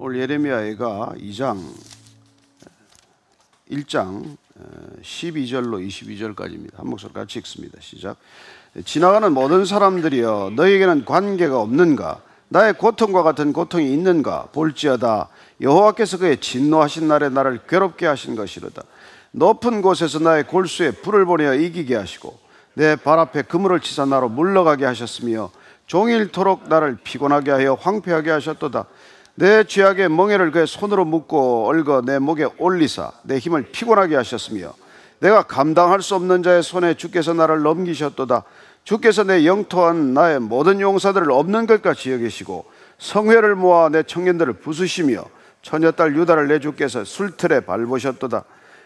오늘 예레미야가 2장 1장 12절로 22절까지입니다. 한 목소리 같이 읽습니다. 시작. 지나가는 모든 사람들이여 너에게는 관계가 없는가? 나의 고통과 같은 고통이 있는가? 볼지어다 여호와께서 그의 진노하신 날에 나를 괴롭게 하신 것이로다. 높은 곳에서 나의 골수에 불을 보내어 이기게 하시고 내 발 앞에 그물을 치사 나로 물러가게 하셨으며 종일토록 나를 피곤하게 하여 황폐하게 하셨도다. 내 죄악의 멍에를 그의 손으로 묶고 얽어 내 목에 올리사 내 힘을 피곤하게 하셨으며 내가 감당할 수 없는 자의 손에 주께서 나를 넘기셨도다. 주께서 내 영토한 나의 모든 용사들을 없는 것 같이 여기시고 성회를 모아 내 청년들을 부수시며 처녀딸 유다를 내 주께서 술틀에 밟으셨도다.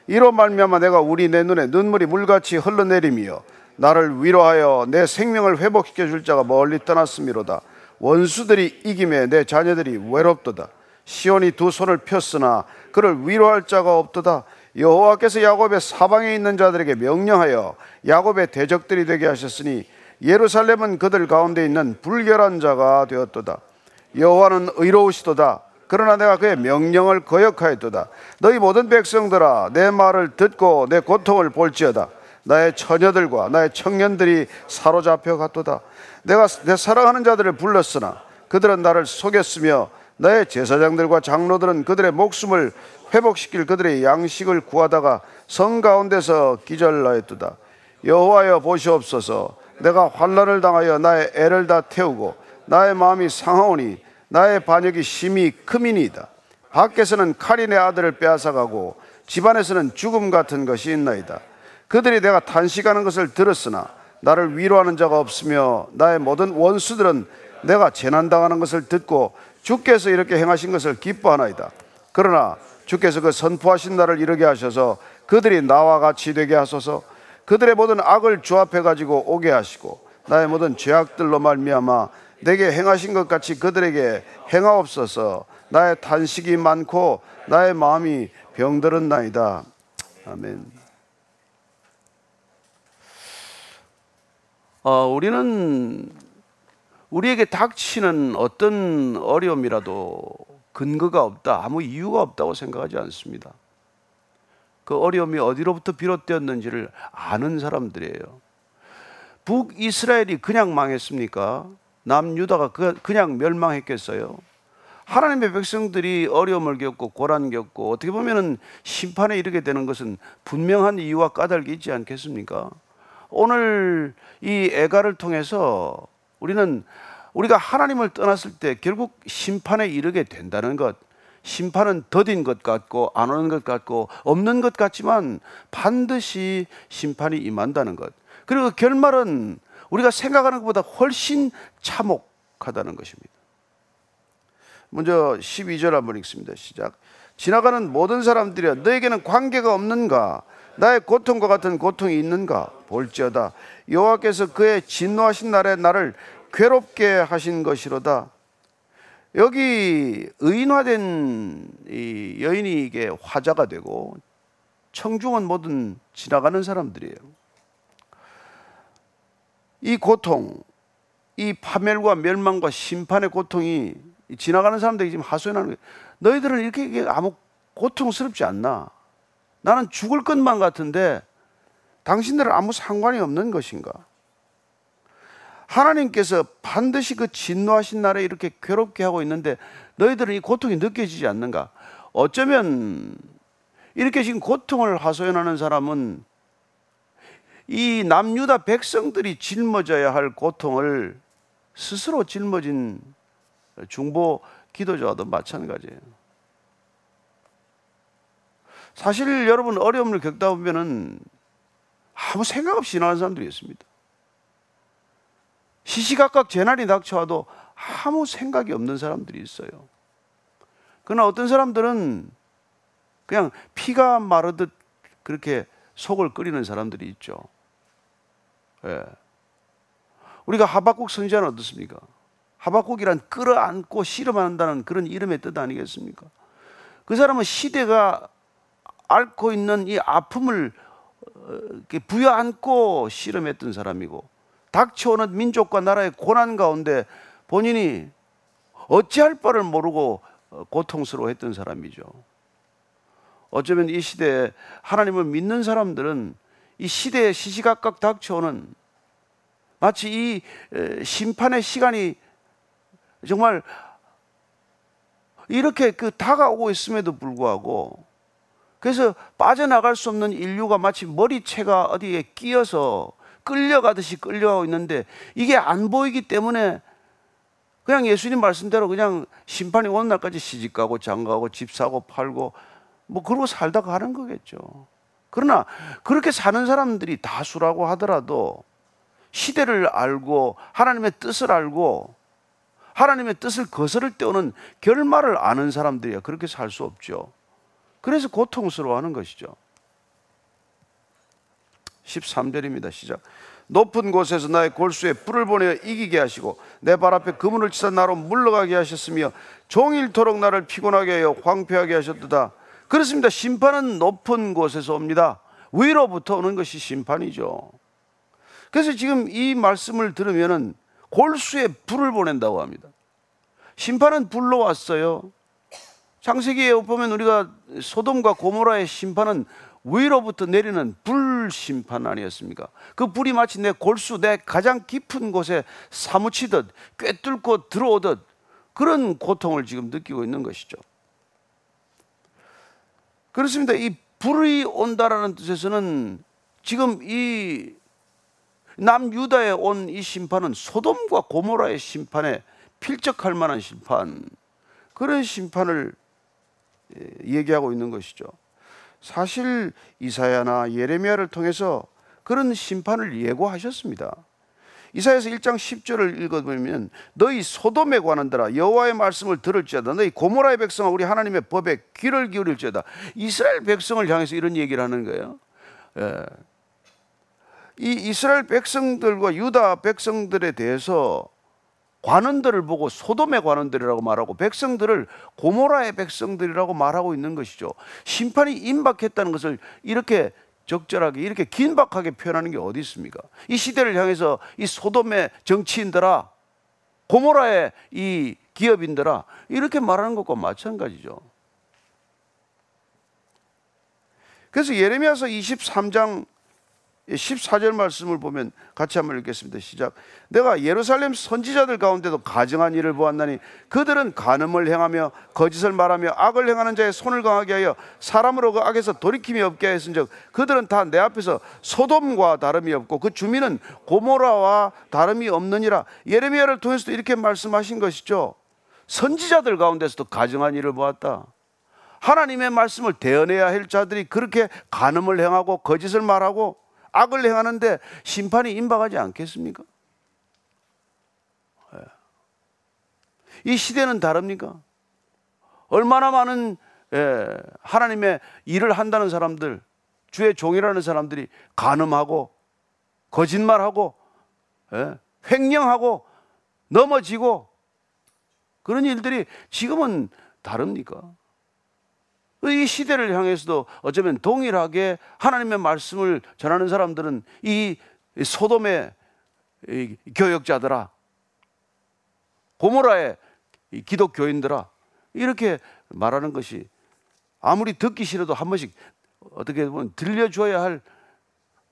이로 말미암아 내가 우리 내 눈에 눈물이 물같이 흘러내리며 나를 위로하여 내 생명을 회복시켜 줄 자가 멀리 떠났음이로다. 원수들이 이김에 내 자녀들이 외롭도다. 시온이 두 손을 폈으나 그를 위로할 자가 없도다. 여호와께서 야곱의 사방에 있는 자들에게 명령하여 야곱의 대적들이 되게 하셨으니 예루살렘은 그들 가운데 있는 불결한 자가 되었도다. 여호와는 의로우시도다. 그러나 내가 그의 명령을 거역하였도다. 너희 모든 백성들아 내 말을 듣고 내 고통을 볼지어다. 나의 처녀들과 나의 청년들이 사로잡혀 갔도다. 내가 내 사랑하는 자들을 불렀으나 그들은 나를 속였으며 나의 제사장들과 장로들은 그들의 목숨을 회복시킬 그들의 양식을 구하다가 성 가운데서 기절하였도다. 여호와여 보시옵소서. 내가 환란을 당하여 나의 애를 다 태우고 나의 마음이 상하오니 나의 반역이 심히 크미니이다. 밖에서는 칼이 내 아들을 빼앗아가고 집안에서는 죽음 같은 것이 있나이다. 그들이 내가 탄식하는 것을 들었으나 나를 위로하는 자가 없으며 나의 모든 원수들은 내가 재난당하는 것을 듣고 주께서 이렇게 행하신 것을 기뻐하나이다. 그러나 주께서 그 선포하신 날을 이르게 하셔서 그들이 나와 같이 되게 하소서 그들의 모든 악을 주 앞에 가지고 오게 하시고 나의 모든 죄악들로 말미암아 내게 행하신 것 같이 그들에게 행하옵소서 나의 탄식이 많고 나의 마음이 병들었나이다. 아멘. 어, 우리는 우리에게 닥치는 어떤 어려움이라도 근거가 없다, 아무 이유가 없다고 생각하지 않습니다. 그 어려움이 어디로부터 비롯되었는지를 아는 사람들이에요. 북이스라엘이 그냥 망했습니까? 남유다가 그, 그냥 멸망했겠어요? 하나님의 백성들이 어려움을 겪고 고난 겪고 어떻게 보면 심판에 이르게 되는 것은 분명한 이유와 까닭이 있지 않겠습니까? 오늘 이 애가를 통해서 우리는 우리가 하나님을 떠났을 때 결국 심판에 이르게 된다는 것, 심판은 더딘 것 같고 안 오는 것 같고 없는 것 같지만 반드시 심판이 임한다는 것. 그리고 결말은 우리가 생각하는 것보다 훨씬 참혹하다는 것입니다. 먼저 12절 한번 읽습니다. 시작. 지나가는 모든 사람들이 너에게는 관계가 없는가? 나의 고통과 같은 고통이 있는가? 볼지어다. 여호와께서 그의 진노하신 날에 나를 괴롭게 하신 것이로다. 여기 의인화된 이 여인이 이게 화자가 되고 청중은 모든 지나가는 사람들이에요. 이 고통, 이 파멸과 멸망과 심판의 고통이 지나가는 사람들이 지금 하소연하는 거예요. 너희들은 이렇게 아무 고통스럽지 않나? 나는 죽을 것만 같은데 당신들은 아무 상관이 없는 것인가? 하나님께서 반드시 그 진노하신 날에 이렇게 괴롭게 하고 있는데 너희들은 이 고통이 느껴지지 않는가? 어쩌면 이렇게 지금 고통을 하소연하는 사람은 이 남유다 백성들이 짊어져야 할 고통을 스스로 짊어진 중보 기도자와도 마찬가지예요. 사실 여러분 어려움을 겪다 보면은 아무 생각 없이 지나는 사람들이 있습니다. 시시각각 재난이 닥쳐와도 아무 생각이 없는 사람들이 있어요. 그러나 어떤 사람들은 그냥 피가 마르듯 그렇게 속을 끓이는 사람들이 있죠. 예. 우리가 하박국 선지자는 어떻습니까? 하박국이란 끌어안고 씨름한다는 그런 이름의 뜻 아니겠습니까? 그 사람은 시대가 앓고 있는 이 아픔을 어, 부여안고 씨름했던 사람이고 닥쳐오는 민족과 나라의 고난 가운데 본인이 어찌할 바를 모르고 어, 고통스러워했던 사람이죠. 어쩌면 이 시대에 하나님을 믿는 사람들은 이 시대에 시시각각 닥쳐오는 마치 이 심판의 시간이 정말 이렇게 그 다가오고 있음에도 불구하고 그래서 빠져나갈 수 없는 인류가 마치 머리채가 어디에 끼어서 끌려가듯이 끌려가고 있는데 이게 안 보이기 때문에 그냥 예수님 말씀대로 그냥 심판이 오는 날까지 시집 가고 장가고 집 사고 팔고 뭐 그러고 살다 가는 거겠죠. 그러나 그렇게 사는 사람들이 다수라고 하더라도 시대를 알고 하나님의 뜻을 알고 하나님의 뜻을 거스를 때 오는 결말을 아는 사람들이야 그렇게 살 수 없죠. 그래서 고통스러워하는 것이죠. 13절입니다. 시작. 높은 곳에서 나의 골수에 불을 보내어 이기게 하시고 내 발 앞에 그문을 치사 나로 물러가게 하셨으며 종일토록 나를 피곤하게 하여 황폐하게 하셨도다. 그렇습니다. 심판은 높은 곳에서 옵니다. 위로부터 오는 것이 심판이죠. 그래서 지금 이 말씀을 들으면은 골수에 불을 보낸다고 합니다. 심판은 불로 왔어요. 창세기에 보면 우리가 소돔과 고모라의 심판은 위로부터 내리는 불 심판 아니었습니까? 그 불이 마치 내 골수, 내 가장 깊은 곳에 사무치듯 꿰뚫고 들어오듯 그런 고통을 지금 느끼고 있는 것이죠. 그렇습니다. 이 불이 온다라는 뜻에서는 지금 이 남유다에 온 이 심판은 소돔과 고모라의 심판에 필적할 만한 심판, 그런 심판을 예, 얘기하고 있는 것이죠. 사실 이사야나 예레미야를 통해서 그런 심판을 예고하셨습니다. 이사야서 1장 10절을 읽어보면 너희 소돔에 관한더라 여호와의 말씀을 들을지어다 너희 고모라의 백성아 우리 하나님의 법에 귀를 기울일지어다 이스라엘 백성을 향해서 이런 얘기를 하는 거예요. 예. 이 이스라엘 백성들과 유다 백성들에 대해서 관원들을 보고 소돔의 관원들이라고 말하고 백성들을 고모라의 백성들이라고 말하고 있는 것이죠. 심판이 임박했다는 것을 이렇게 적절하게 이렇게 긴박하게 표현하는 게 어디 있습니까? 이 시대를 향해서 이 소돔의 정치인들아 고모라의 이 기업인들아 이렇게 말하는 것과 마찬가지죠. 그래서 예레미야서 23장 14절 말씀을 보면 같이 한번 읽겠습니다. 시작. 내가 예루살렘 선지자들 가운데도 가증한 일을 보았나니 그들은 간음을 행하며 거짓을 말하며 악을 행하는 자의 손을 강하게 하여 사람으로 그 악에서 돌이킴이 없게 했은즉 그들은 다 내 앞에서 소돔과 다름이 없고 그 주민은 고모라와 다름이 없느니라. 예레미야를 통해서도 이렇게 말씀하신 것이죠. 선지자들 가운데서도 가증한 일을 보았다. 하나님의 말씀을 대언해야 할 자들이 그렇게 간음을 행하고 거짓을 말하고 악을 행하는데 심판이 임박하지 않겠습니까? 예. 이 시대는 다릅니까? 얼마나 많은 예, 하나님의 일을 한다는 사람들, 주의 종이라는 사람들이 간음하고 거짓말하고 예, 횡령하고 넘어지고 그런 일들이 지금은 다릅니까? 이 시대를 향해서도 어쩌면 동일하게 하나님의 말씀을 전하는 사람들은 이 소돔의 교역자들아, 고모라의 기독교인들아, 이렇게 말하는 것이 아무리 듣기 싫어도 한 번씩 어떻게 보면 들려줘야 할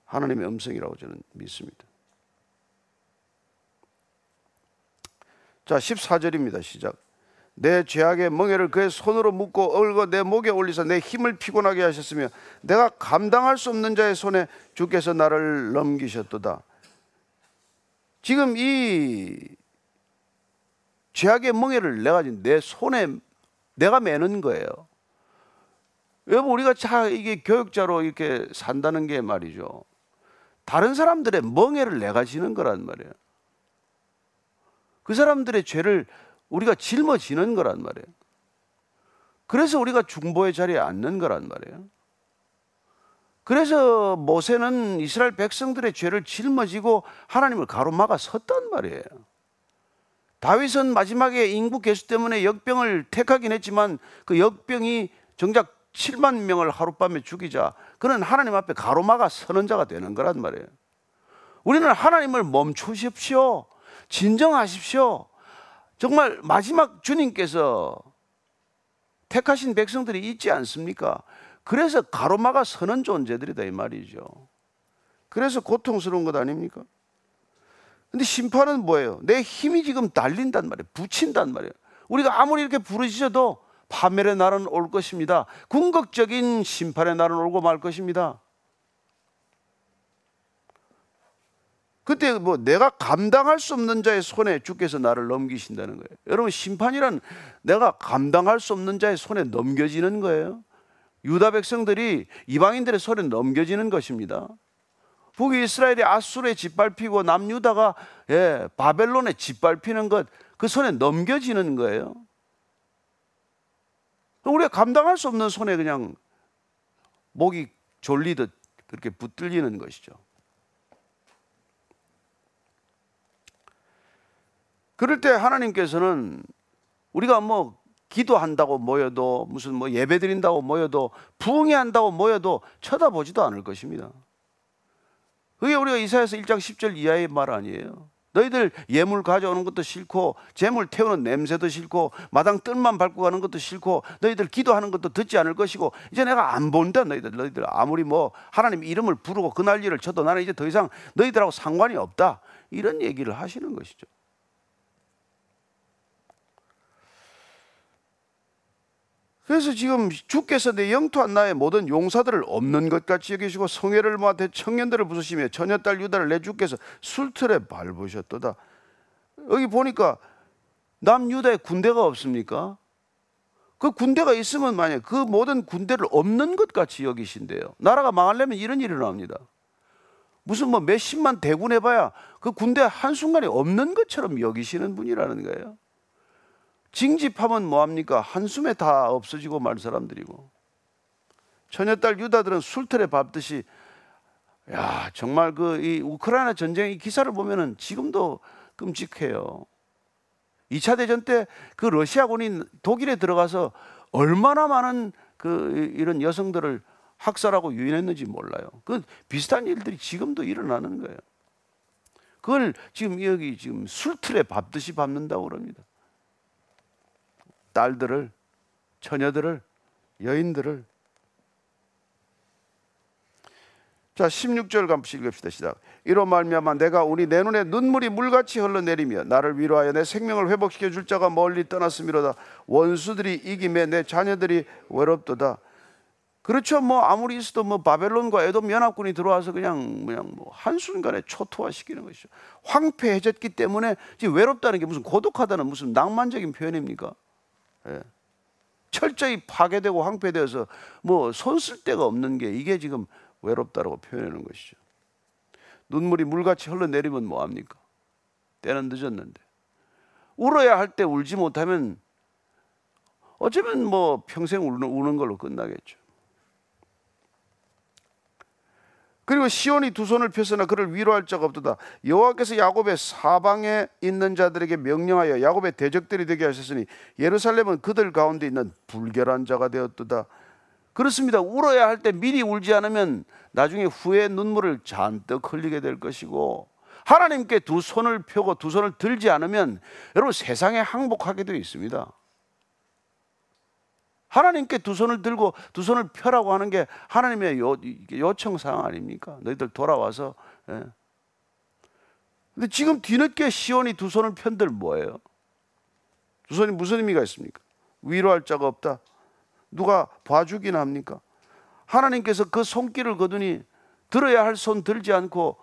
하나님의 음성이라고 저는 믿습니다. 자, 14절입니다. 시작. 내 죄악의 멍에를 그의 손으로 묶고 얽어 내 목에 올리사 내 힘을 피곤하게 하셨으며 내가 감당할 수 없는 자의 손에 주께서 나를 넘기셨도다. 지금 이 죄악의 멍에를 내가 내 손에 내가 매는 거예요. 여러분 우리가 자 이게 교육자로 이렇게 산다는 게 말이죠. 다른 사람들의 멍에를 내가 지는 거란 말이에요. 그 사람들의 죄를 우리가 짊어지는 거란 말이에요. 그래서 우리가 중보의 자리에 앉는 거란 말이에요. 그래서 모세는 이스라엘 백성들의 죄를 짊어지고 하나님을 가로막아 섰단 말이에요. 다윗은 마지막에 인구 개수 때문에 역병을 택하긴 했지만 그 역병이 정작 7만 명을 하룻밤에 죽이자 그는 하나님 앞에 가로막아 서는 자가 되는 거란 말이에요. 우리는 하나님을 멈추십시오. 진정하십시오. 정말 마지막 주님께서 택하신 백성들이 있지 않습니까? 그래서 가로막아 서는 존재들이다 이 말이죠. 그래서 고통스러운 것 아닙니까? 근데 심판은 뭐예요? 내 힘이 지금 달린단 말이에요. 붙인단 말이에요. 우리가 아무리 이렇게 부르짖어도 파멸의 날은 올 것입니다. 궁극적인 심판의 날은 오고 말 것입니다. 그때 뭐 내가 감당할 수 없는 자의 손에 주께서 나를 넘기신다는 거예요. 여러분 심판이란 내가 감당할 수 없는 자의 손에 넘겨지는 거예요. 유다 백성들이 이방인들의 손에 넘겨지는 것입니다. 북이스라엘이 아수르에 짓밟히고 남유다가 예, 바벨론에 짓밟히는 것 그 손에 넘겨지는 거예요. 우리가 감당할 수 없는 손에 그냥 목이 졸리듯 그렇게 붙들리는 것이죠. 그럴 때 하나님께서는 우리가 뭐 기도한다고 모여도 무슨 뭐 예배 드린다고 모여도 부흥회 한다고 모여도 쳐다보지도 않을 것입니다. 그게 우리가 이사야서 1장 10절 이하의 말 아니에요. 너희들 예물 가져오는 것도 싫고 재물 태우는 냄새도 싫고 마당 뜰만 밟고 가는 것도 싫고 너희들 기도하는 것도 듣지 않을 것이고 이제 내가 안 본다 너희들 너희들 아무리 뭐 하나님 이름을 부르고 그 난리를 쳐도 나는 이제 더 이상 너희들하고 상관이 없다 이런 얘기를 하시는 것이죠. 그래서 지금 주께서 내 영토한 나의 모든 용사들을 없는 것 같이 여기시고 성회를 모아 청년들을 부수시며 처녀딸 유다를 내 주께서 술틀에 밟으셨도다. 여기 보니까 남유다에 군대가 없습니까? 그 군대가 있으면 만약 그 모든 군대를 없는 것 같이 여기신대요. 나라가 망하려면 이런 일이 일어납니다. 무슨 뭐 몇십만 대군 해봐야 그 군대 한순간에 없는 것처럼 여기시는 분이라는 거예요. 징집하면 뭐합니까? 한숨에 다 없어지고 말 사람들이고. 처녀딸 유다들은 술틀에 밟듯이 야 정말 그 이 우크라이나 전쟁의 기사를 보면은 지금도 끔찍해요. 2차 대전 때 그 러시아군이 독일에 들어가서 얼마나 많은 그 이런 여성들을 학살하고 유인했는지 몰라요. 그 비슷한 일들이 지금도 일어나는 거예요. 그걸 지금 여기 지금 술틀에 밟듯이 밟는다고 그럽니다. 딸들을, 처녀들을, 여인들을. 자, 16절 감시 읽읍시다. 시작. 이로 말미암아 내가 우리 내 눈에 눈물이 물같이 흘러내리며 나를 위로하여 내 생명을 회복시켜 줄 자가 멀리 떠났음이로다. 원수들이 이김에 내 자녀들이 외롭도다. 그렇죠. 뭐 아무리 있어도 뭐 바벨론과 에돔 연합군이 들어와서 그냥 그냥 뭐 한순간에 초토화시키는 것이죠. 황폐해졌기 때문에 지금 외롭다는 게 무슨 고독하다는 무슨 낭만적인 표현입니까? 예. 철저히 파괴되고 황폐되어서 뭐 손쓸 데가 없는 게 이게 지금 외롭다라고 표현하는 것이죠. 눈물이 물같이 흘러내리면 뭐합니까? 때는 늦었는데. 울어야 할 때 울지 못하면 어쩌면 뭐 평생 우는, 우는 걸로 끝나겠죠. 그리고 시온이 두 손을 펴서나 그를 위로할 자가 없도다. 여호와께서 야곱의 사방에 있는 자들에게 명령하여 야곱의 대적들이 되게 하셨으니 예루살렘은 그들 가운데 있는 불결한 자가 되었도다. 그렇습니다. 울어야 할 때 미리 울지 않으면 나중에 후에 눈물을 잔뜩 흘리게 될 것이고 하나님께 두 손을 펴고 두 손을 들지 않으면 여러분 세상에 항복하게 되어 있습니다. 하나님께 두 손을 들고 두 손을 펴라고 하는 게 하나님의 요, 요청 사항 아닙니까? 너희들 돌아와서. 예. 근데 지금 뒤늦게 시온이 두 손을 편들 뭐예요? 두 손이 무슨 의미가 있습니까? 위로할 자가 없다. 누가 봐주긴 합니까? 하나님께서 그 손길을 거두니 들어야 할 손 들지 않고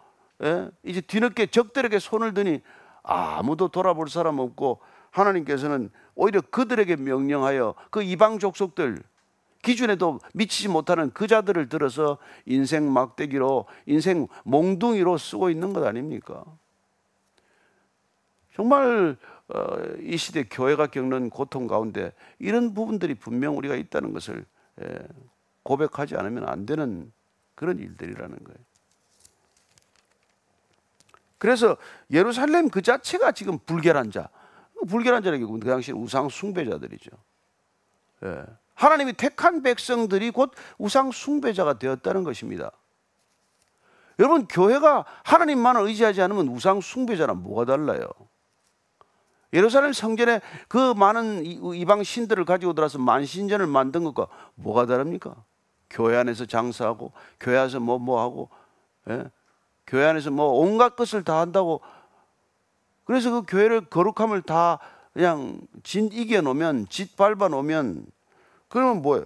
예? 이제 뒤늦게 적들에게 손을 드니 아무도 돌아볼 사람 없고 하나님께서는 오히려 그들에게 명령하여 그 이방 족속들 기준에도 미치지 못하는 그 자들을 들어서 인생 막대기로 인생 몽둥이로 쓰고 있는 것 아닙니까? 정말 어, 이 시대 교회가 겪는 고통 가운데 이런 부분들이 분명 우리가 있다는 것을 고백하지 않으면 안 되는 그런 일들이라는 거예요. 그래서 예루살렘 그 자체가 지금 불결한 자, 불결한 자라기 그 당시 우상 숭배자들이죠. 예. 하나님이 택한 백성들이 곧 우상 숭배자가 되었다는 것입니다. 여러분 교회가 하나님만을 의지하지 않으면 우상 숭배자랑 뭐가 달라요? 예루살렘 성전에 그 많은 이방 신들을 가지고 들어서 만신전을 만든 것과 뭐가 다릅니까? 교회 안에서 장사하고 교회 안에서 뭐 뭐 하고 예? 교회 안에서 뭐 온갖 것을 다 한다고 그래서 그 교회를 거룩함을 다 그냥 진 이겨 놓으면 짓 밟아 놓으면 그러면 뭐예요?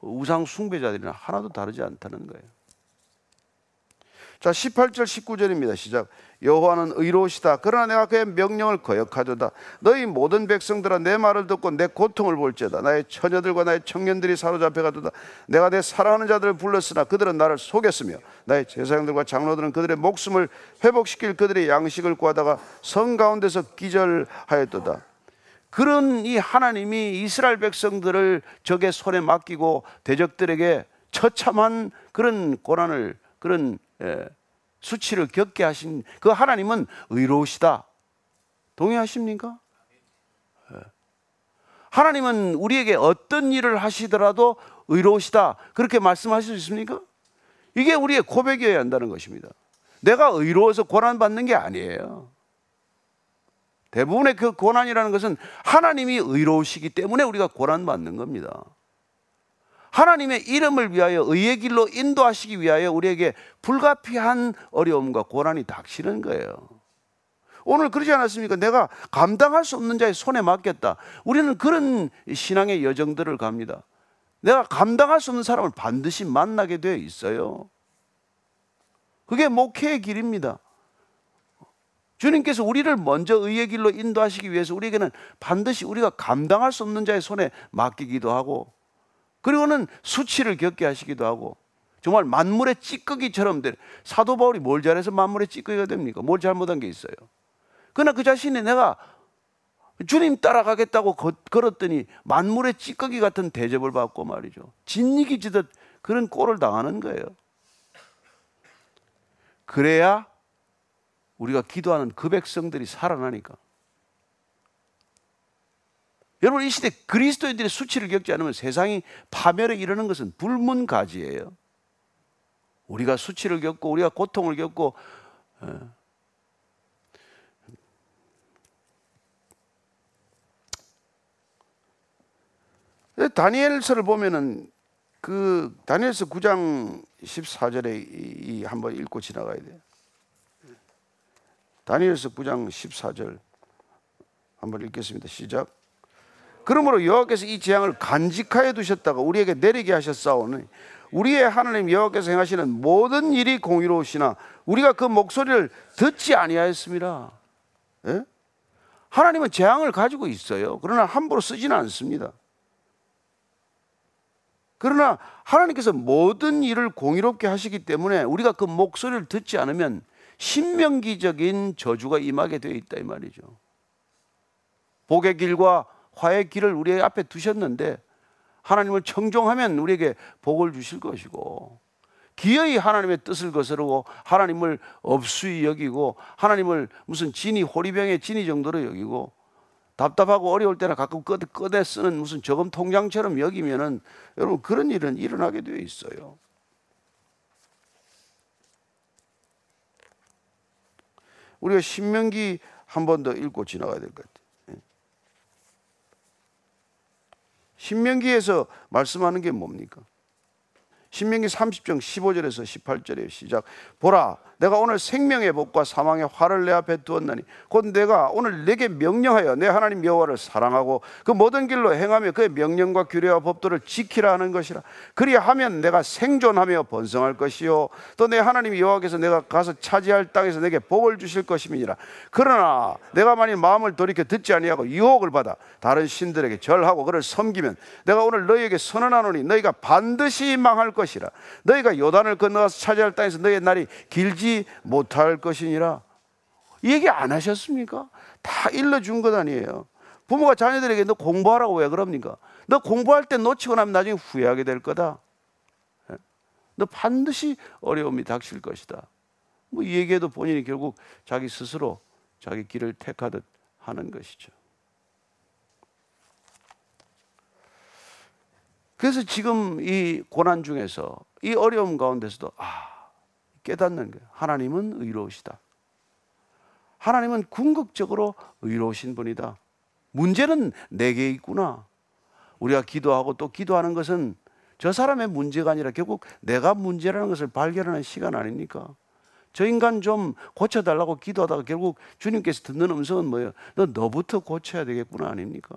우상 숭배자들이나 하나도 다르지 않다는 거예요. 자, 18절 19절입니다. 시작. 여호와는 의로우시다. 그러나 내가 그의 명령을 거역하도다. 너희 모든 백성들아 내 말을 듣고 내 고통을 볼지어다. 나의 처녀들과 나의 청년들이 사로잡혀 가도다. 내가 내 사랑하는 자들을 불렀으나 그들은 나를 속였으며 나의 제사장들과 장로들은 그들의 목숨을 회복시킬 그들의 양식을 구하다가 성 가운데서 기절하였도다. 그런 이 하나님이 이스라엘 백성들을 적의 손에 맡기고 대적들에게 처참한 그런 고난을 그런 예, 수치를 겪게 하신 그 하나님은 의로우시다. 동의하십니까? 예. 하나님은 우리에게 어떤 일을 하시더라도 의로우시다. 그렇게 말씀하실 수 있습니까? 이게 우리의 고백이어야 한다는 것입니다. 내가 의로워서 고난받는 게 아니에요. 대부분의 그 고난이라는 것은 하나님이 의로우시기 때문에 우리가 고난받는 겁니다. 하나님의 이름을 위하여 의의 길로 인도하시기 위하여 우리에게 불가피한 어려움과 고난이 닥치는 거예요. 오늘 그러지 않았습니까? 내가 감당할 수 없는 자의 손에 맡겼다. 우리는 그런 신앙의 여정들을 갑니다. 내가 감당할 수 없는 사람을 반드시 만나게 되어 있어요. 그게 목회의 길입니다. 주님께서 우리를 먼저 의의 길로 인도하시기 위해서 우리에게는 반드시 우리가 감당할 수 없는 자의 손에 맡기기도 하고 그리고는 수치를 겪게 하시기도 하고 정말 만물의 찌꺼기처럼 된 사도 바울이 뭘 잘해서 만물의 찌꺼기가 됩니까? 뭘 잘못한 게 있어요? 그러나 그 자신이 내가 주님 따라가겠다고 걸었더니 만물의 찌꺼기 같은 대접을 받고 말이죠. 진리기 지듯 그런 꼴을 당하는 거예요. 그래야 우리가 기도하는 그 백성들이 살아나니까. 여러분 이 시대 그리스도인들의 수치를 겪지 않으면 세상이 파멸에 이르는 것은 불문가지예요. 우리가 수치를 겪고 우리가 고통을 겪고 어. 다니엘서를 보면은 그 다니엘서 9장 14절에 이 한번 읽고 지나가야 돼요. 다니엘서 9장 14절 한번 읽겠습니다. 시작. 그러므로 여호와께서 이 재앙을 간직하여 두셨다가 우리에게 내리게 하셨사오니 우리의 하나님 여호와께서 행하시는 모든 일이 공의로우시나 우리가 그 목소리를 듣지 아니하였습니다. 예? 하나님은 재앙을 가지고 있어요. 그러나 함부로 쓰지는 않습니다. 그러나 하나님께서 모든 일을 공의롭게 하시기 때문에 우리가 그 목소리를 듣지 않으면 신명기적인 저주가 임하게 되어 있다 이 말이죠. 복의 길과 화의 길을 우리 앞에 두셨는데 하나님을 청종하면 우리에게 복을 주실 것이고 기어이 하나님의 뜻을 거스르고 하나님을 업수히 여기고 하나님을 무슨 진이 호리병의 진이 정도로 여기고 답답하고 어려울 때나 가끔 꺼내, 꺼내 쓰는 무슨 저금 통장처럼 여기면은 여러분 그런 일은 일어나게 되어 있어요. 우리가 신명기 한 번 더 읽고 지나가야 될 것 같아요. 신명기에서 말씀하는 게 뭡니까? 신명기 30장 15절에서 18절에 시작. 보라, 내가 오늘 생명의 복과 사망의 화를 내 앞에 두었나니 곧 내가 오늘 내게 명령하여 내 하나님 여호와를 사랑하고 그 모든 길로 행하며 그의 명령과 규례와 법도를 지키라 하는 것이라. 그리하면 내가 생존하며 번성할 것이요 또 내 하나님 여호와께서 내가 가서 차지할 땅에서 내게 복을 주실 것임이니라. 그러나 내가 만일 마음을 돌이켜 듣지 아니하고 유혹을 받아 다른 신들에게 절하고 그를 섬기면 내가 오늘 너희에게 선언하노니 너희가 반드시 망할 것 이라 너희가 요단을 건너가서 차지할 땅에서 너희의 날이 길지 못할 것이니라. 얘기 안 하셨습니까? 다 일러준 것 아니에요. 부모가 자녀들에게 너 공부하라고 왜 그럽니까? 너 공부할 때 놓치고 나면 나중에 후회하게 될 거다. 예? 너 반드시 어려움이 닥칠 것이다. 뭐 이 얘기해도 본인이 결국 자기 스스로 자기 길을 택하듯 하는 것이죠. 그래서 지금 이 고난 중에서 이 어려움 가운데서도 아 깨닫는 거예요. 하나님은 의로우시다. 하나님은 궁극적으로 의로우신 분이다. 문제는 내게 있구나. 우리가 기도하고 또 기도하는 것은 저 사람의 문제가 아니라 결국 내가 문제라는 것을 발견하는 시간 아닙니까? 저 인간 좀 고쳐달라고 기도하다가 결국 주님께서 듣는 음성은 뭐예요? 너 너부터 고쳐야 되겠구나 아닙니까?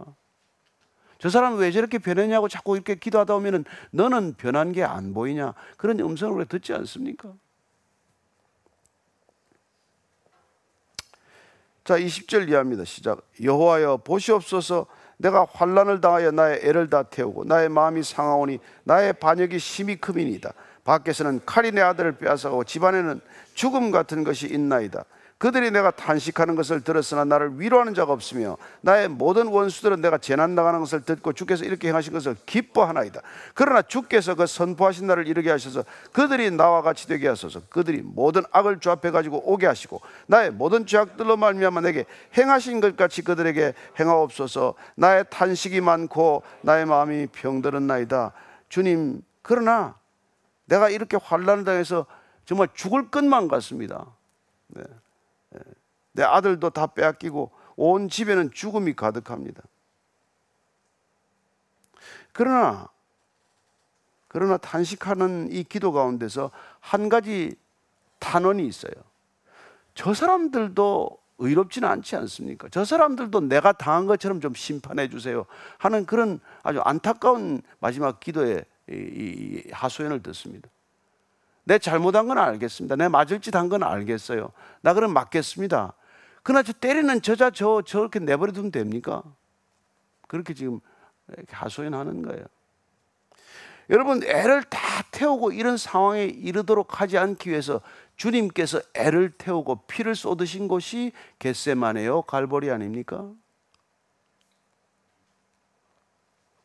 저 사람 왜 저렇게 변했냐고 자꾸 이렇게 기도하다 보면은 너는 변한 게 안 보이냐? 그런 음성을 듣지 않습니까? 자, 20절 이하입니다. 시작. 여호와여 보시옵소서 내가 환란을 당하여 나의 애를 다 태우고 나의 마음이 상하오니 나의 반역이 심히 크이니다 밖에서는 칼이 내 아들을 빼앗아가고 집안에는 죽음 같은 것이 있나이다. 그들이 내가 탄식하는 것을 들었으나 나를 위로하는 자가 없으며 나의 모든 원수들은 내가 재난 당하는 것을 듣고 주께서 이렇게 행하신 것을 기뻐하나이다. 그러나 주께서 그 선포하신 날을 이르게 하셔서 그들이 나와 같이 되게 하소서. 그들이 모든 악을 조합해 가지고 오게 하시고 나의 모든 죄악들로 말미암아 내게 행하신 것 같이 그들에게 행하옵소서. 나의 탄식이 많고 나의 마음이 병들었나이다. 주님 그러나 내가 이렇게 환란을 당해서 정말 죽을 것만 같습니다. 네. 내 아들도 다 빼앗기고 온 집에는 죽음이 가득합니다. 그러나 그러나 탄식하는 이 기도 가운데서 한 가지 탄원이 있어요. 저 사람들도 의롭지는 않지 않습니까? 저 사람들도 내가 당한 것처럼 좀 심판해 주세요 하는 그런 아주 안타까운 마지막 기도의 하소연을 듣습니다. 내 잘못한 건 알겠습니다. 내 맞을 짓 한 건 알겠어요. 나 그럼 맞겠습니다. 그러나 저 때리는 저자 저 저렇게 내버려 두면 됩니까? 그렇게 지금 하소연하는 거예요. 여러분 애를 다 태우고 이런 상황에 이르도록 하지 않기 위해서 주님께서 애를 태우고 피를 쏟으신 곳이 겟세마네요 갈보리 아닙니까?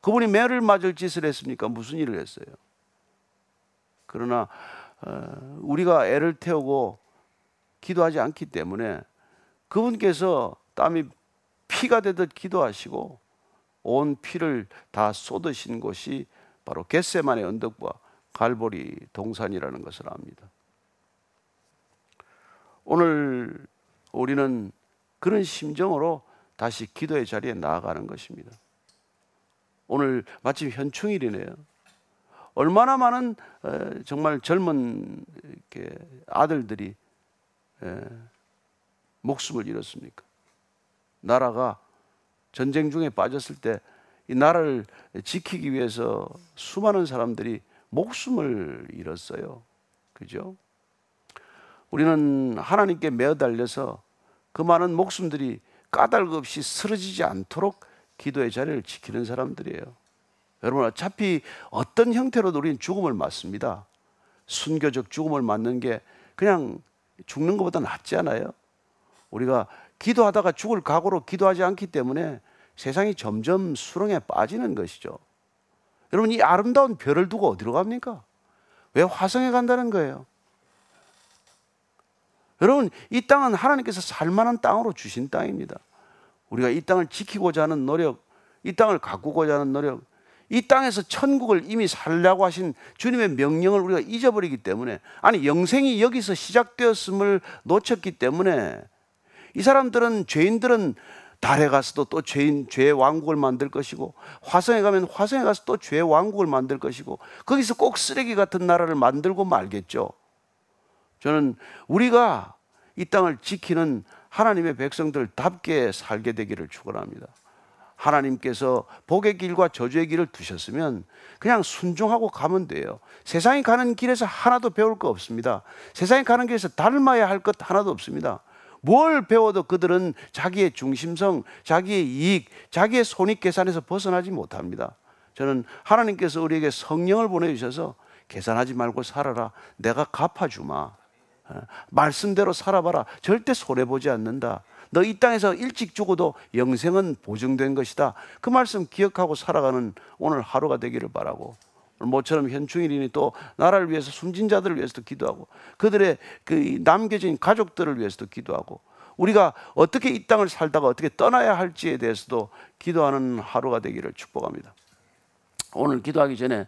그분이 매를 맞을 짓을 했습니까? 무슨 일을 했어요? 그러나 어, 우리가 애를 태우고 기도하지 않기 때문에 그분께서 땀이 피가 되듯 기도하시고 온 피를 다 쏟으신 곳이 바로 겟세만의 언덕과 갈보리 동산이라는 것을 압니다. 오늘 우리는 그런 심정으로 다시 기도의 자리에 나아가는 것입니다. 오늘 마침 현충일이네요. 얼마나 많은 정말 젊은 아들들이 목숨을 잃었습니까? 나라가 전쟁 중에 빠졌을 때 이 나라를 지키기 위해서 수많은 사람들이 목숨을 잃었어요. 그죠? 우리는 하나님께 매어 달려서 그 많은 목숨들이 까닭 없이 쓰러지지 않도록 기도의 자리를 지키는 사람들이에요. 여러분 어차피 어떤 형태로도 우리는 죽음을 맞습니다. 순교적 죽음을 맞는 게 그냥 죽는 것보다 낫지 않아요? 우리가 기도하다가 죽을 각오로 기도하지 않기 때문에 세상이 점점 수렁에 빠지는 것이죠. 여러분 이 아름다운 별을 두고 어디로 갑니까? 왜 화성에 간다는 거예요? 여러분 이 땅은 하나님께서 살만한 땅으로 주신 땅입니다. 우리가 이 땅을 지키고자 하는 노력, 이 땅을 가꾸고자 하는 노력, 이 땅에서 천국을 이미 살려고 하신 주님의 명령을 우리가 잊어버리기 때문에 아니 영생이 여기서 시작되었음을 놓쳤기 때문에 이 사람들은 죄인들은 달에 가서도 또 죄인 죄의 왕국을 만들 것이고 화성에 가면 화성에 가서 또 죄의 왕국을 만들 것이고 거기서 꼭 쓰레기 같은 나라를 만들고 말겠죠. 저는 우리가 이 땅을 지키는 하나님의 백성들답게 살게 되기를 축원합니다. 하나님께서 복의 길과 저주의 길을 두셨으면 그냥 순종하고 가면 돼요. 세상이 가는 길에서 하나도 배울 거 없습니다. 세상이 가는 길에서 닮아야 할 것 하나도 없습니다. 뭘 배워도 그들은 자기의 중심성, 자기의 이익, 자기의 손익 계산에서 벗어나지 못합니다. 저는 하나님께서 우리에게 성령을 보내주셔서 계산하지 말고 살아라. 내가 갚아주마. 어, 말씀대로 살아봐라. 절대 손해보지 않는다. 너 이 땅에서 일찍 죽어도 영생은 보증된 것이다. 그 말씀 기억하고 살아가는 오늘 하루가 되기를 바라고 모처럼 현충일이니 또 나라를 위해서 숨진 자들을 위해서도 기도하고 그들의 그 남겨진 가족들을 위해서도 기도하고 우리가 어떻게 이 땅을 살다가 어떻게 떠나야 할지에 대해서도 기도하는 하루가 되기를 축복합니다. 오늘 기도하기 전에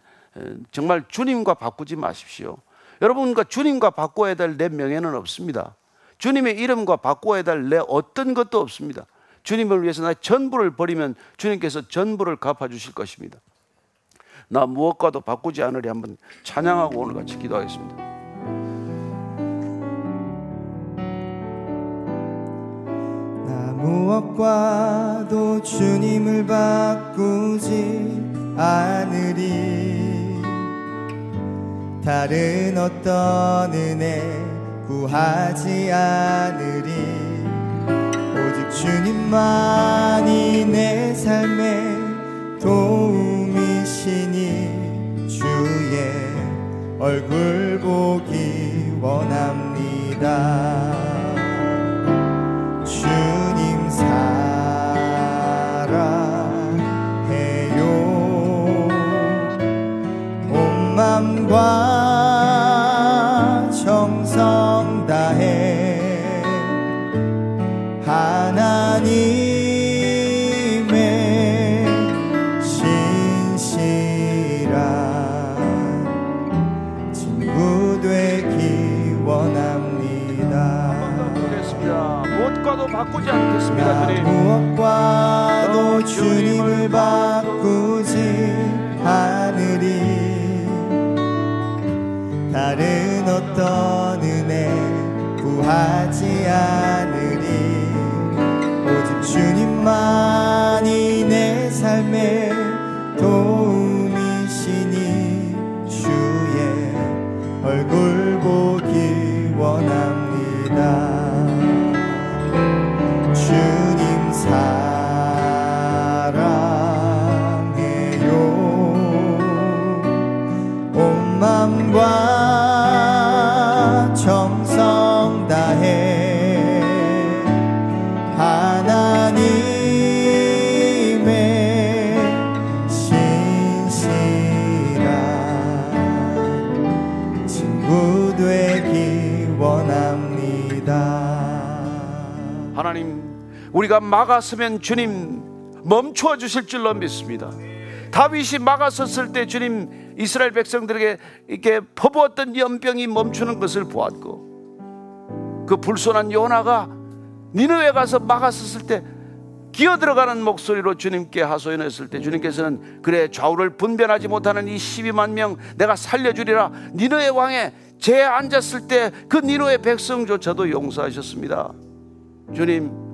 정말 주님과 바꾸지 마십시오. 여러분과 주님과 바꿔야 될 내 명예는 없습니다. 주님의 이름과 바꾸어 해달 내 어떤 것도 없습니다. 주님을 위해서 나의 전부를 버리면 주님께서 전부를 갚아주실 것입니다. 나 무엇과도 바꾸지 않으리 한번 찬양하고 오늘 같이 기도하겠습니다. 나 무엇과도 주님을 바꾸지 않으리 다른 어떤 은혜 구하지 않으리. 오직 주님만이 내 삶의 도움이시니 주의 얼굴 보기 원합니다. 주님 사랑해요 바꾸지 않겠습니다, 나 주님. 무엇과도 주님을 바꾸지 않으리 다른 어떤 은혜 구하지 않으리 오직 주님만이 내 삶의 우리가 막았으면 주님 멈추어 주실 줄로 믿습니다. 다윗이 막았었을 때 주님 이스라엘 백성들에게 이렇게 퍼부었던 연병이 멈추는 것을 보았고 그 불손한 요나가 니느웨 가서 막았었을 때 기어 들어가는 목소리로 주님께 하소연했을 때 주님께서는 그래 좌우를 분별하지 못하는 이 12만 명 내가 살려주리라 니느웨 왕에 제 앉았을 때 그 니느웨 백성조차도 용서하셨습니다. 주님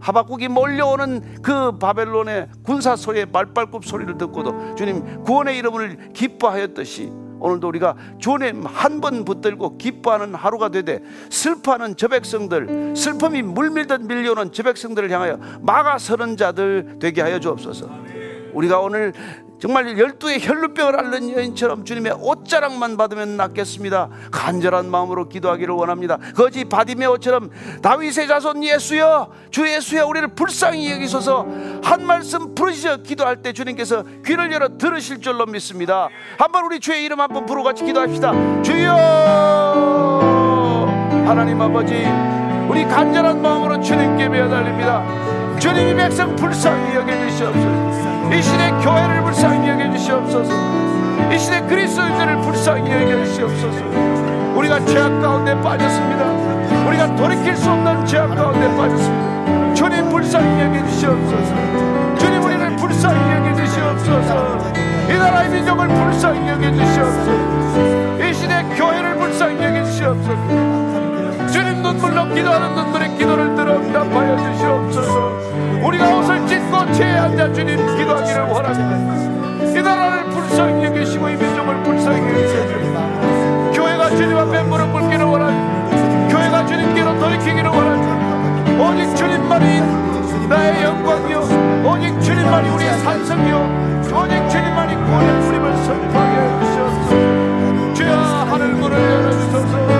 하박국이 몰려오는 그 바벨론의 군사 소리의 말발굽 소리를 듣고도 주님 구원의 이름을 기뻐하였듯이 오늘도 우리가 주님 한 번 붙들고 기뻐하는 하루가 되되 슬퍼하는 저 백성들 슬픔이 물밀듯 밀려오는 저 백성들을 향하여 막아서는 자들 되게 하여 주옵소서. 우리가 오늘 정말 열두의 혈루병을 앓는 여인처럼 주님의 옷자락만 받으면 낫겠습니다. 간절한 마음으로 기도하기를 원합니다. 거지 바디메오처럼 다윗의 자손 예수여 주 예수여 우리를 불쌍히 여기소서 한 말씀 부르시어 기도할 때 주님께서 귀를 열어 들으실 줄로 믿습니다. 한번 우리 주의 이름 한번 부르고 같이 기도합시다. 주여 하나님 아버지 우리 간절한 마음으로 주님께 매달립니다. 주님이 백성 불쌍히 여겨 주시옵소서 이 시대 교회를 불쌍히 여겨주시옵소서. 이 시대 그리스도인들을 불쌍히 여겨주시옵소서. 우리가 죄악 가운데 빠졌습니다. 우리가 돌이킬 수 없는 죄악 가운데 빠졌습니다. 주님 불쌍히 여겨주시옵소서. 주님 우리를 불쌍히 여겨주시옵소서. 이 나라의 민족을 불쌍히 여겨주시옵소서. 이 시대 교회를 불쌍히 여겨주시옵소서 눈물로 기도하는 눈물의 기도를 들어 응답하여 주시옵소서. 우리가 옷을 찢고 죄에 앉아 주님 기도하기를 원합니다. 이 나라를 불쌍히 여기시고 이 민족을 불쌍히 여기시고 교회가 주님 앞에 무릎 꿇기를 원합니다 교회가 주님께로 돌이키기를 원합니다 오직 주님만이 나의 영광이요. 오직 주님만이 우리의 산성이요. 오직 주님만이 구원의 주님을 선포하게 해주시옵소서. 주여 하늘 문을 열어주소서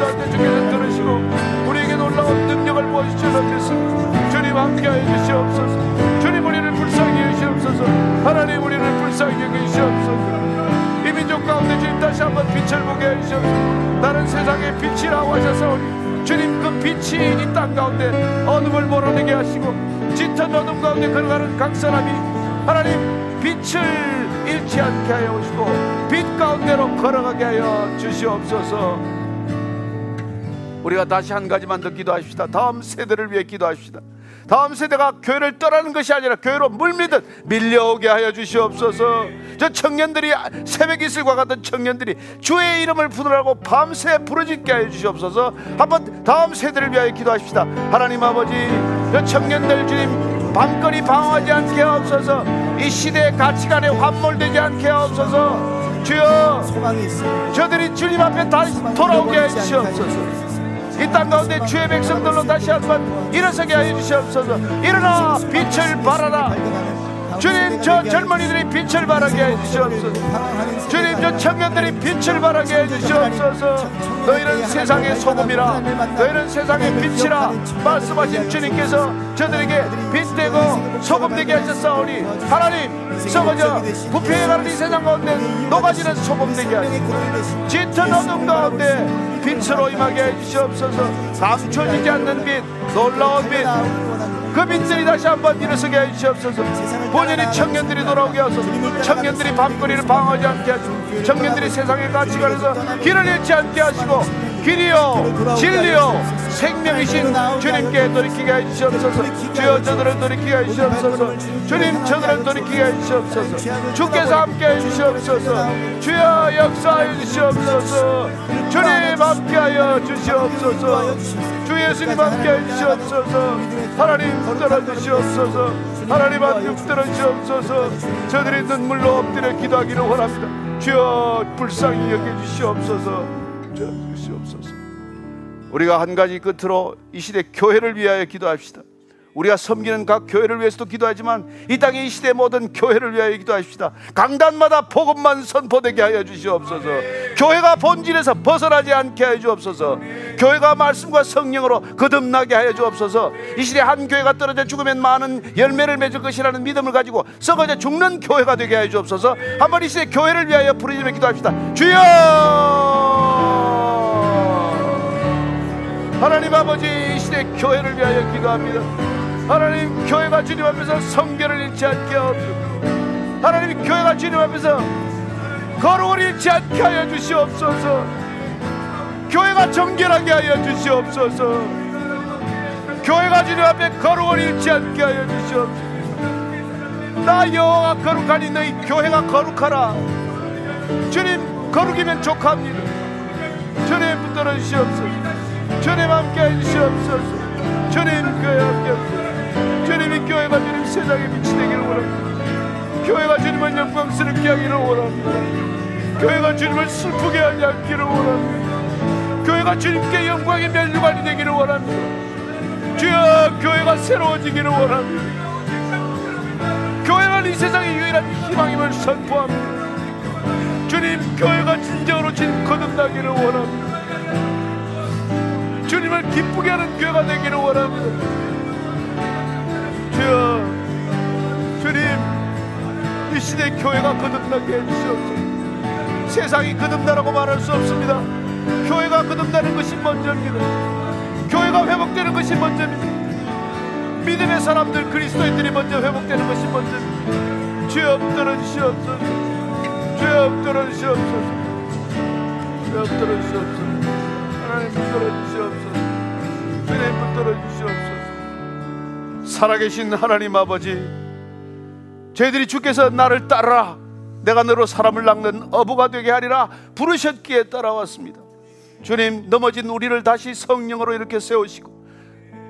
기도할 때 주께서 들으시고 우리에게 놀라운 능력을 믿습니다 주님 함께하여 주시옵소서. 주님 우리를 불쌍히 여기시옵소서. 하나님 우리를 불쌍히 여기시옵소서. 이 민족 가운데 주님 다시 한번 빛을 보게 해주시옵소서. 나는 세상의 빛이라고 하셔서 주님 그 빛이 이 땅 가운데 어둠을 몰아내게 하시고 짙은 어둠 가운데 걸어가는 각 사람이 하나님 빛을 잃지 않게 하여 오시고 빛 가운데로 걸어가게 하여 주시옵소서 우리가 다시 한 가지만 더 기도하십시다 다음 세대를 위해 기도하십시다 다음 세대가 교회를 떠나는 것이 아니라 교회로 물밀듯 밀려오게 하여 주시옵소서. 저 청년들이 새벽 이슬과 같은 청년들이 주의 이름을 부르라고 밤새 부르짖게 하여 주시옵소서. 한번 다음 세대를 위하여 기도하십시다. 하나님 아버지, 저 청년들 주님 밤거리 방황하지 않게 하옵소서. 이 시대의 가치관에 환몰되지 않게 하옵소서. 주여. 저들이 주님 앞에 다시 돌아오게 해 주시옵소서. 이 땅 가운데 주의 백성들로 다시 한번 일어서게 하여 주시옵소서. 일어나 빛을 발하라. 주님 저 젊은이들이 빛을 발하게 해 주시옵소서. 주님 저 청년들이 빛을 발하게 해 주시옵소서. 너희는 세상의 소금이라. 너희는 세상의 빛이라. 말씀하신 주님께서 저들에게 빛되고 소금되게 하셨사오니 하나님 썩어져 부패해가는 이 세상 가운데 녹아지는 소금되게 하시고 짙은 어둠 가운데 빛으로 임하게 해주시옵소서 감춰지지 않는 빛 놀라운 빛 그 빛들이 다시 한번 일어서게 해주시옵소서. 본연이 청년들이 돌아오게 하소서. 청년들이 밤거리를 방어하지 않게 하시고 청년들이 세상의 가치관에서 길을 잃지 않게 하시고 길이요 진리요 생명이신 주님께 돌이키게 해주시옵소서. 주여 저들을 돌이키게 해주시옵소서. 주님 저들을 돌이키게 해주시옵소서. 주께서 함께 해주시옵소서. 주여 역사해 주시옵소서. 주님 함께하여 주시옵소서. 주 예수님 함께해 주시옵소서. 하나님 붙들어 주시옵소서. 하나님 한 붙들어 주시옵소서. 저들이 눈물로 엎드려 기도하기를 원합니다. 주여 불쌍히 여겨 주시옵소서 주여 주시옵소서 우리가 한 가지 끝으로 이 시대 교회를 위하여 기도합시다. 우리가 섬기는 각 교회를 위해서도 기도하지만 이 땅의 이 시대 모든 교회를 위하여 기도합시다. 강단마다 복음만 선포되게 하여 주시옵소서. 교회가 본질에서 벗어나지 않게 하여 주옵소서. 교회가 말씀과 성령으로 거듭나게 하여 주옵소서. 이 시대 한 교회가 떨어져 죽으면 많은 열매를 맺을 것이라는 믿음을 가지고 썩어져 죽는 교회가 되게 하여 주옵소서. 한번 이 시대 교회를 위하여 부르짖으며 기도합시다. 주여! 하나님 아버지 이 시대 교회를 위하여 기도합니다. 하나님 교회가 주님 앞에서 성결을 잃지 않게 하옵소서. 하나님 교회가 주님 앞에서 거룩을 잃지 않게 하여 주시옵소서. 교회가 정결하게 하여 주시옵소서. 교회가 주님 앞에 거룩을 잃지 않게 하여 주시옵소서. 나 여호와가 거룩하니 너희 교회가 거룩하라. 주님 거룩이면 족합니다. 주님 붙들어 주시옵소서. 주님 함께 해주시옵소서. 주님 교회 함께 하옵소서. 주님이 교회가 주님 세상에 빛이 되기를 원합니다. 교회가 주님을 영광스럽게 하기를 원합니다. 교회가 주님을 슬프게 하지 않기를 원합니다. 교회가 주님께 영광의 멸류관이 되기를 원합니다. 주여 교회가 새로워지기를 원합니다. 교회는 이 세상의 유일한 희망임을 선포합니다. 주님 교회가 진정으로 진 거듭나기를 원합니다 주님을 기쁘게 하는 교회가 되기를 원합니다. 주여, 주님, 이 시대 교회가 거듭나게 해주시옵소서. 세상이 거듭나라고 말할 수 없습니다. 교회가 거듭나는 것이 먼저입니다. 교회가 회복되는 것이 먼저입니다. 믿음의 사람들, 그리스도인들이 먼저 회복되는 것이 먼저입니다. 주여 엎드려 주시옵소서. 주여 엎드려 주시옵소서. 주여 엎드려 주시옵소서. 하나님 붙들어 주시옵소서 주님 붙들어 주시옵소서 살아계신 하나님 아버지 저희들이 주께서 나를 따르라 내가 너로 사람을 낚는 어부가 되게 하리라 부르셨기에 따라왔습니다. 주님 넘어진 우리를 다시 성령으로 이렇게 세우시고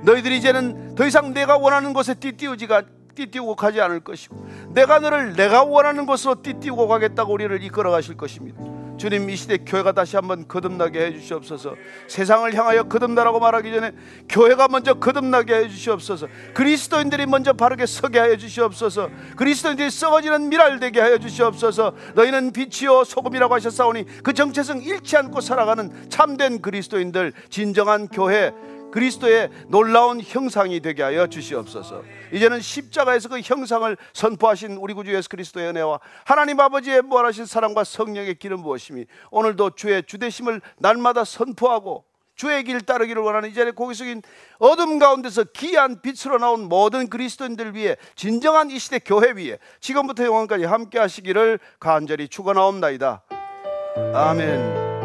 너희들이 이제는 더 이상 내가 원하는 곳에 띠띠우지가 띠띠우고 가지 않을 것이고 내가 너를 내가 원하는 곳으로 띠띠우고 가겠다고 우리를 이끌어 가실 것입니다 주님 이 시대 교회가 다시 한번 거듭나게 해 주시옵소서. 세상을 향하여 거듭나라고 말하기 전에 교회가 먼저 거듭나게 해 주시옵소서. 그리스도인들이 먼저 바르게 서게 하여 주시옵소서. 그리스도인들이 썩어지는 미랄 되게 하여 주시옵소서. 너희는 빛이요 소금이라고 하셨사오니 그 정체성 잃지 않고 살아가는 참된 그리스도인들 진정한 교회 그리스도의 놀라운 형상이 되게 하여 주시옵소서. 이제는 십자가에서 그 형상을 선포하신 우리 구주 예수 그리스도의 은혜와 하나님 아버지의 무한하신 사랑과 성령의 기름 부으심이 오늘도 주의 주대심을 날마다 선포하고 주의 길 따르기를 원하는 이 자리에 고개 숙인 어둠 가운데서 귀한 빛으로 나온 모든 그리스도인들 위해 진정한 이 시대 교회 위에 지금부터 영원까지 함께 하시기를 간절히 축원하옵나이다. 아멘.